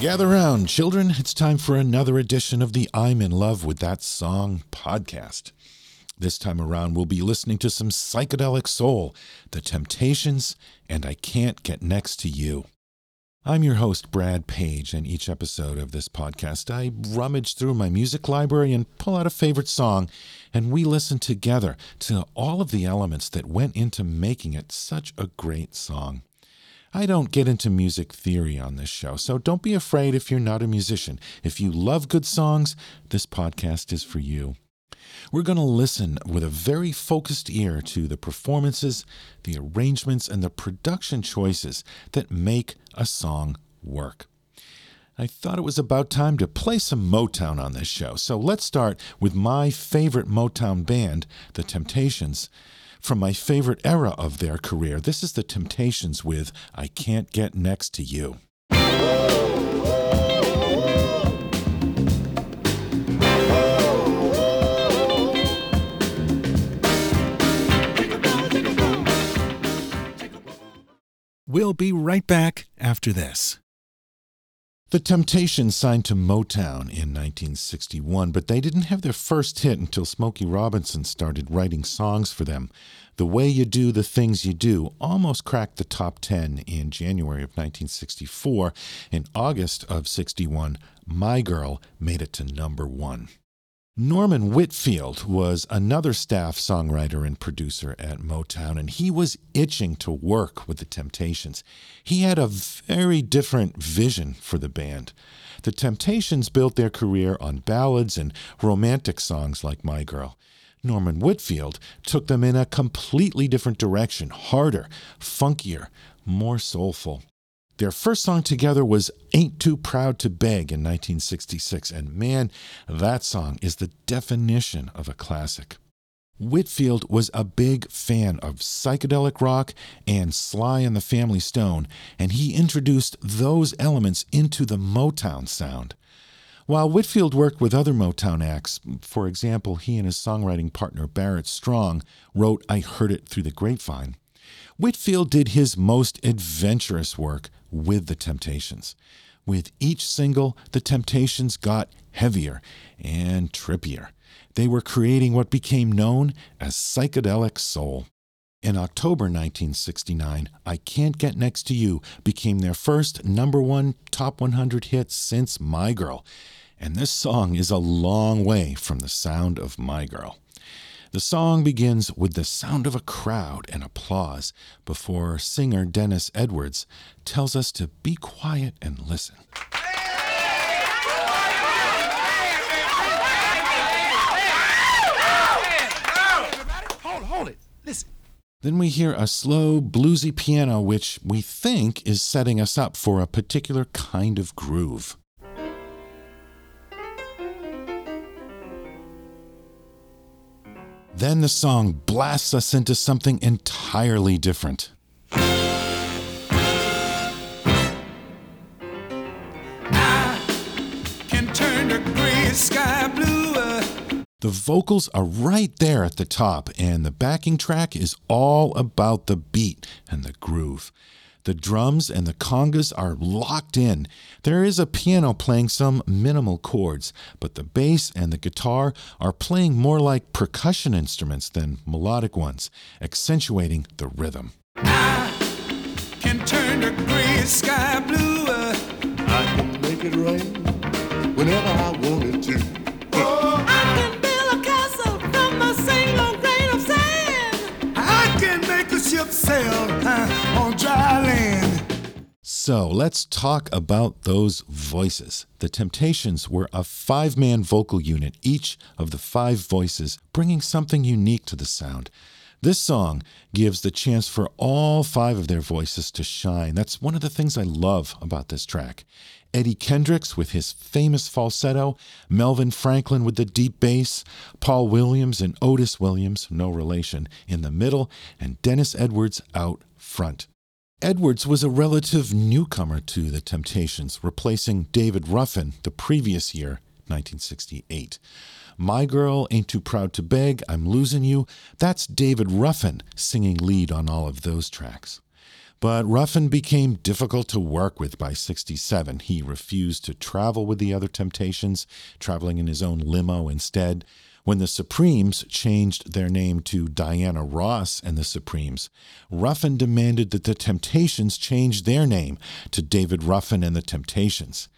Gather round, children. It's time for another edition of the I'm in Love with That Song podcast. This time around, we'll be listening to some psychedelic soul, The Temptations, and I Can't Get Next to You. I'm your host, Brad Page, and each episode of this podcast, I rummage through my music library and pull out a favorite song, and we listen together to all of the elements that went into making it such a great song. I don't get into music theory on this show, so don't be afraid if you're not a musician. If you love good songs, this podcast is for you. We're going to listen with a very focused ear to the performances, the arrangements, and the production choices that make a song work. I thought it was about time to play some Motown on this show, so let's start with my favorite Motown band, The Temptations from my favorite era of their career. This is The Temptations with I Can't Get Next to You. We'll be right back after this. The Temptations signed to Motown in 1961, but they didn't have their first hit until Smokey Robinson started writing songs for them. The Way You Do the Things You Do almost cracked the top 10 in January of 1964. In August of 61, My Girl made it to number one. Norman Whitfield was another staff songwriter and producer at Motown, and he was itching to work with the Temptations. He had a very different vision for the band. The Temptations built their career on ballads and romantic songs like My Girl. Norman Whitfield took them in a completely different direction, harder, funkier, more soulful. Their first song together was Ain't Too Proud to Beg in 1966, and man, that song is the definition of a classic. Whitfield was a big fan of psychedelic rock and Sly and the Family Stone, and he introduced those elements into the Motown sound. While Whitfield worked with other Motown acts, for example, he and his songwriting partner Barrett Strong wrote I Heard It Through the Grapevine. Whitfield did his most adventurous work with the Temptations. With each single, the Temptations got heavier and trippier. They were creating what became known as psychedelic soul. In October 1969, I Can't Get Next to You became their first number one top 100 hit since My Girl. And this song is a long way from the sound of My Girl. The song begins with the sound of a crowd and applause before singer Dennis Edwards tells us to be quiet and listen. Hold, hold it. Listen. Then we hear a slow, bluesy piano, which we think is setting us up for a particular kind of groove. Then the song blasts us into something entirely different. The vocals are right there at the top, and the backing track is all about the beat and the groove. The drums and the congas are locked in. There is a piano playing some minimal chords, but the bass and the guitar are playing more like percussion instruments than melodic ones, accentuating the rhythm. I can turn the gray sky blue. I can make it rain whenever I want it to. On dry land. So let's talk about those voices. The Temptations were a five man vocal unit, each of the five voices bringing something unique to the sound. This song gives the chance for all five of their voices to shine. That's one of the things I love about this track. Eddie Kendricks with his famous falsetto, Melvin Franklin with the deep bass, Paul Williams and Otis Williams, no relation, in the middle, and Dennis Edwards out front. Edwards was a relative newcomer to the Temptations, replacing David Ruffin the previous year, 1968. My Girl Ain't Too Proud to Beg, I'm Losing You, that's David Ruffin singing lead on all of those tracks. But Ruffin became difficult to work with by 67. He refused to travel with the other Temptations, traveling in his own limo instead. When the Supremes changed their name to Diana Ross and the Supremes, Ruffin demanded that the Temptations change their name to David Ruffin and the Temptations.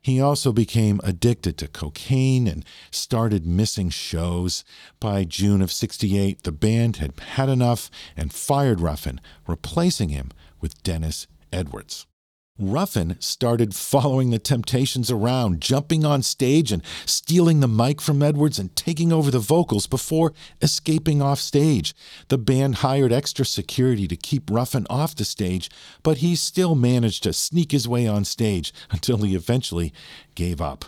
He also became addicted to cocaine and started missing shows. By June of 68, the band had had enough and fired Ruffin, replacing him with Dennis Edwards. Ruffin started following the Temptations around, jumping on stage and stealing the mic from Edwards and taking over the vocals before escaping off stage. The band hired extra security to keep Ruffin off the stage, but he still managed to sneak his way on stage until he eventually gave up.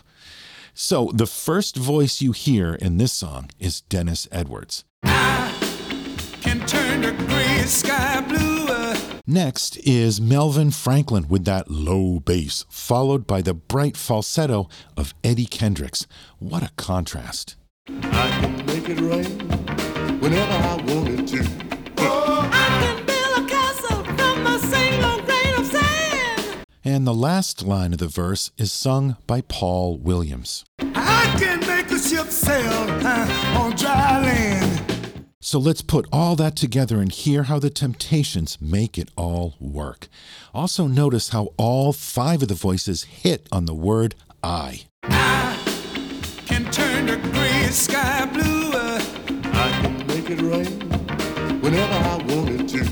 So, the first voice you hear in this song is Dennis Edwards. I can turn the gray sky blue. Next is Melvin Franklin with that low bass, followed by the bright falsetto of Eddie Kendricks. What a contrast. I can make it rain whenever I wanted to. Oh, I can build a castle from a single grain of sand. And the last line of the verse is sung by Paul Williams. I can make a ship sail uh, on dry land. So let's put all that together and hear how the Temptations make it all work. Also, notice how all five of the voices hit on the word I. I can turn the gray sky blue. I can make it rain whenever I wanted to.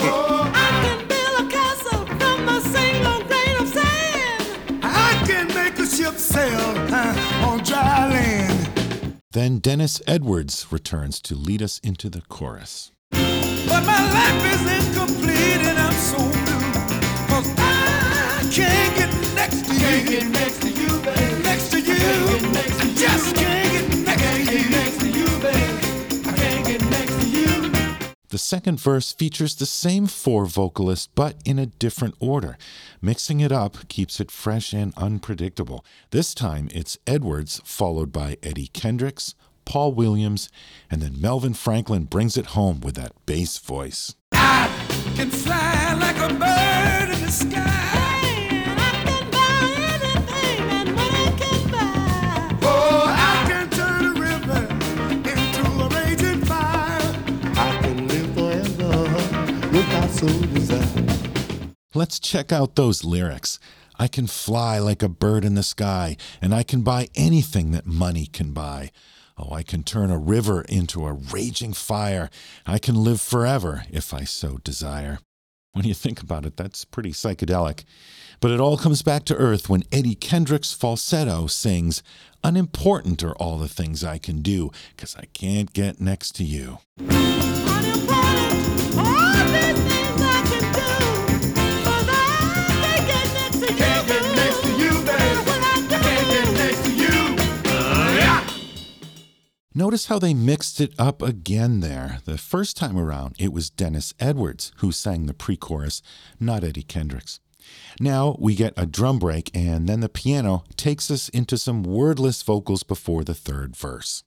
Oh, I can build a castle from a single grain of sand. I can make a ship sail uh, on dry land. Then Dennis Edwards returns to lead us into the chorus. But my life is incomplete and I'm so blue. Cause I can't get next to you. Can't get next to you, baby. Next to you. I just can't The second verse features the same four vocalists, but in a different order. Mixing it up keeps it fresh and unpredictable. This time it's Edwards, followed by Eddie Kendricks, Paul Williams, and then Melvin Franklin brings it home with that bass voice. Let's check out those lyrics. I can fly like a bird in the sky, and I can buy anything that money can buy. Oh, I can turn a river into a raging fire. I can live forever if I so desire. When you think about it, that's pretty psychedelic. But it all comes back to earth when Eddie Kendricks falsetto sings, Unimportant are all the things I can do, 'cause I can't get next to you. Notice how they mixed it up again there. The first time around, it was Dennis Edwards who sang the pre chorus, not Eddie Kendricks. Now we get a drum break, and then the piano takes us into some wordless vocals before the third verse.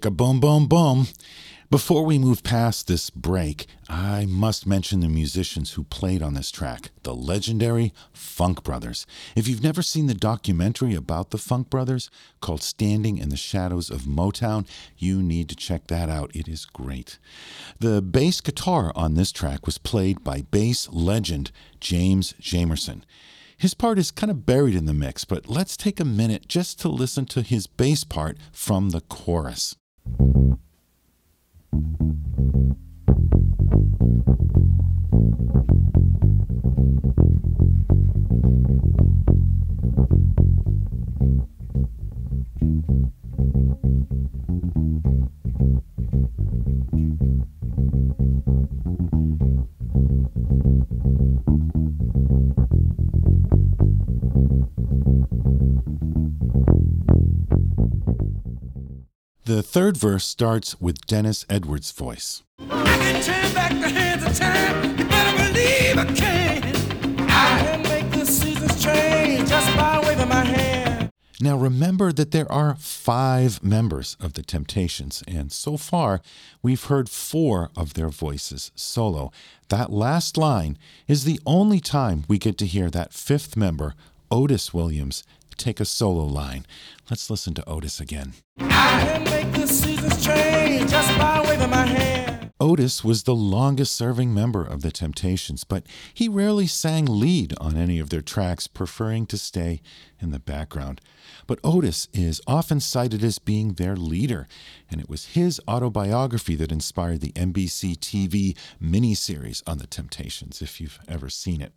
Chicka boom boom boom. Before we move past this break, I must mention the musicians who played on this track, the legendary Funk Brothers. If you've never seen the documentary about the Funk Brothers called Standing in the Shadows of Motown, you need to check that out. It is great. The bass guitar on this track was played by bass legend James Jamerson. His part is kind of buried in the mix, but let's take a minute just to listen to his bass part from the chorus. Thank you. Third verse starts with Dennis Edwards' voice. I can turn back the hands of time. You better believe I can. I can make the seasons change just by waving my hand. Now remember that there are five members of the Temptations, and so far we've heard four of their voices solo. That last line is the only time we get to hear that fifth member, Otis Williams, take a solo line. Let's listen to Otis again. Otis was the longest serving member of the Temptations, but he rarely sang lead on any of their tracks, preferring to stay in the background. But Otis is often cited as being their leader, and it was his autobiography that inspired the NBC TV miniseries on the Temptations, if you've ever seen it.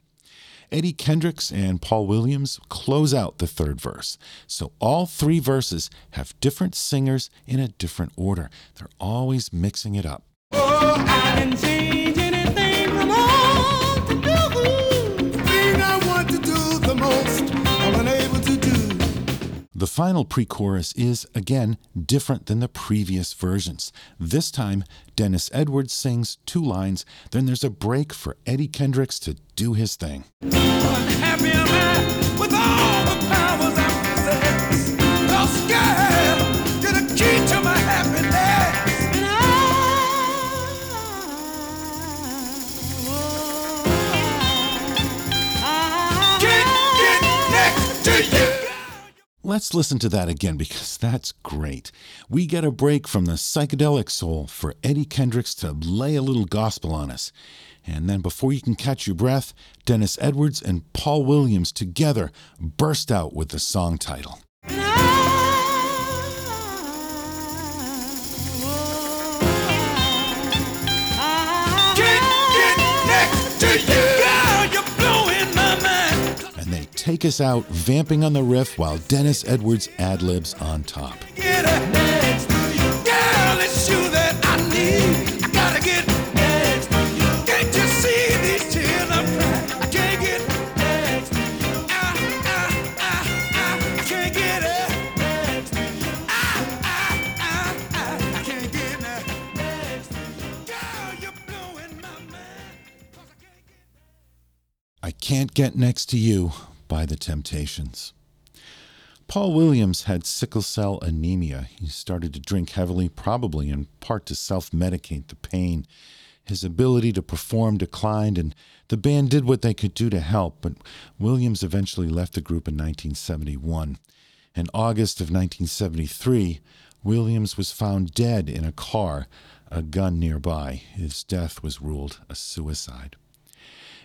Eddie Kendricks and Paul Williams close out the third verse. So all three verses have different singers in a different order. They're always mixing it up. Oh, The final pre chorus is, again, different than the previous versions. This time, Dennis Edwards sings two lines, then there's a break for Eddie Kendricks to do his thing. Let's listen to that again because that's great. We get a break from the psychedelic soul for Eddie Kendricks to lay a little gospel on us. And then, before you can catch your breath, Dennis Edwards and Paul Williams together burst out with the song title. Take us out, vamping on the riff while Dennis Edwards ad libs on top. Get next to you. Girl, it's you that I need. I gotta get next to you. Can't you see these tears I'm crying? I can't get next to you. By The Temptations. Paul Williams had sickle cell anemia. He started to drink heavily, probably in part to self medicate the pain. His ability to perform declined, and the band did what they could do to help, but Williams eventually left the group in 1971. In August of 1973, Williams was found dead in a car, a gun nearby. His death was ruled a suicide.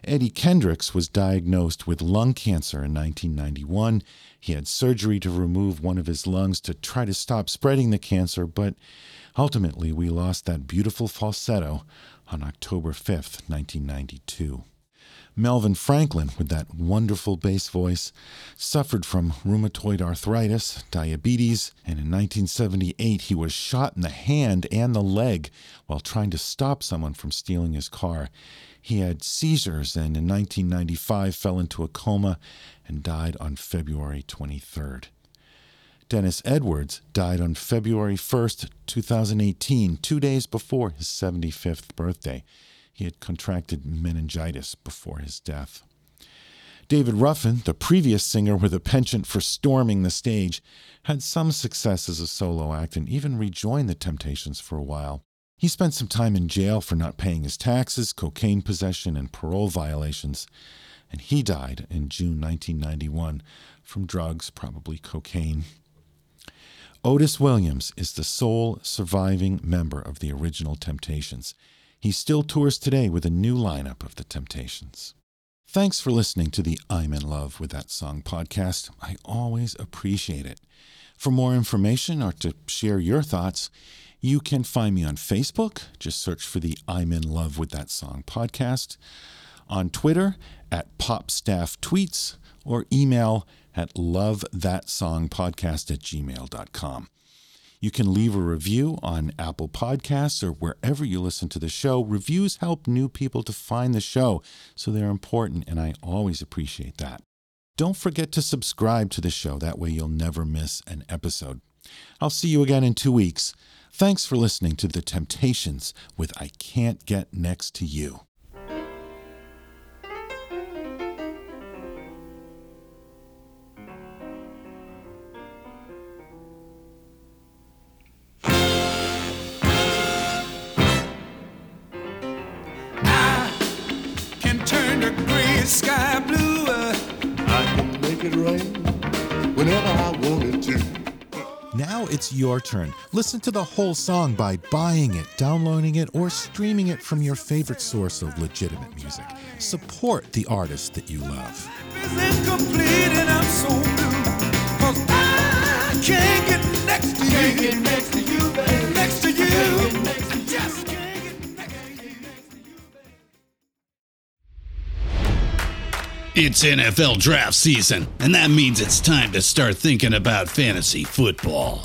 Eddie Kendricks was diagnosed with lung cancer in 1991. He had surgery to remove one of his lungs to try to stop spreading the cancer, but ultimately we lost that beautiful falsetto on October 5th, 1992. Melvin Franklin, with that wonderful bass voice, suffered from rheumatoid arthritis, diabetes, and in 1978 he was shot in the hand and the leg while trying to stop someone from stealing his car. He had seizures and in 1995 fell into a coma and died on February 23rd. Dennis Edwards died on February 1st, 2018, two days before his 75th birthday. He had contracted meningitis before his death. David Ruffin, the previous singer with a penchant for storming the stage, had some success as a solo act and even rejoined the Temptations for a while. He spent some time in jail for not paying his taxes, cocaine possession, and parole violations, and he died in June 1991 from drugs, probably cocaine. Otis Williams is the sole surviving member of the original Temptations. He still tours today with a new lineup of the Temptations. Thanks for listening to the I'm in Love with That Song podcast. I always appreciate it. For more information or to share your thoughts, you can find me on Facebook. Just search for the I'm in Love with That Song podcast. On Twitter at PopStaffTweets or email at lovethatsongpodcast at gmail.com. You can leave a review on Apple Podcasts or wherever you listen to the show. Reviews help new people to find the show, so they're important, and I always appreciate that. Don't forget to subscribe to the show, that way you'll never miss an episode. I'll see you again in two weeks. Thanks for listening to The Temptations with I Can't Get Next to You. It's your turn. Listen to the whole song by buying it, downloading it, or streaming it from your favorite source of legitimate music. Support the artist that you love. is incomplete and I'm so blue. Cause I can't get next to you. Can't get next to you, baby. Next to you. Just can't get next to you. It's NFL draft season, and that means it's time to start thinking about fantasy football.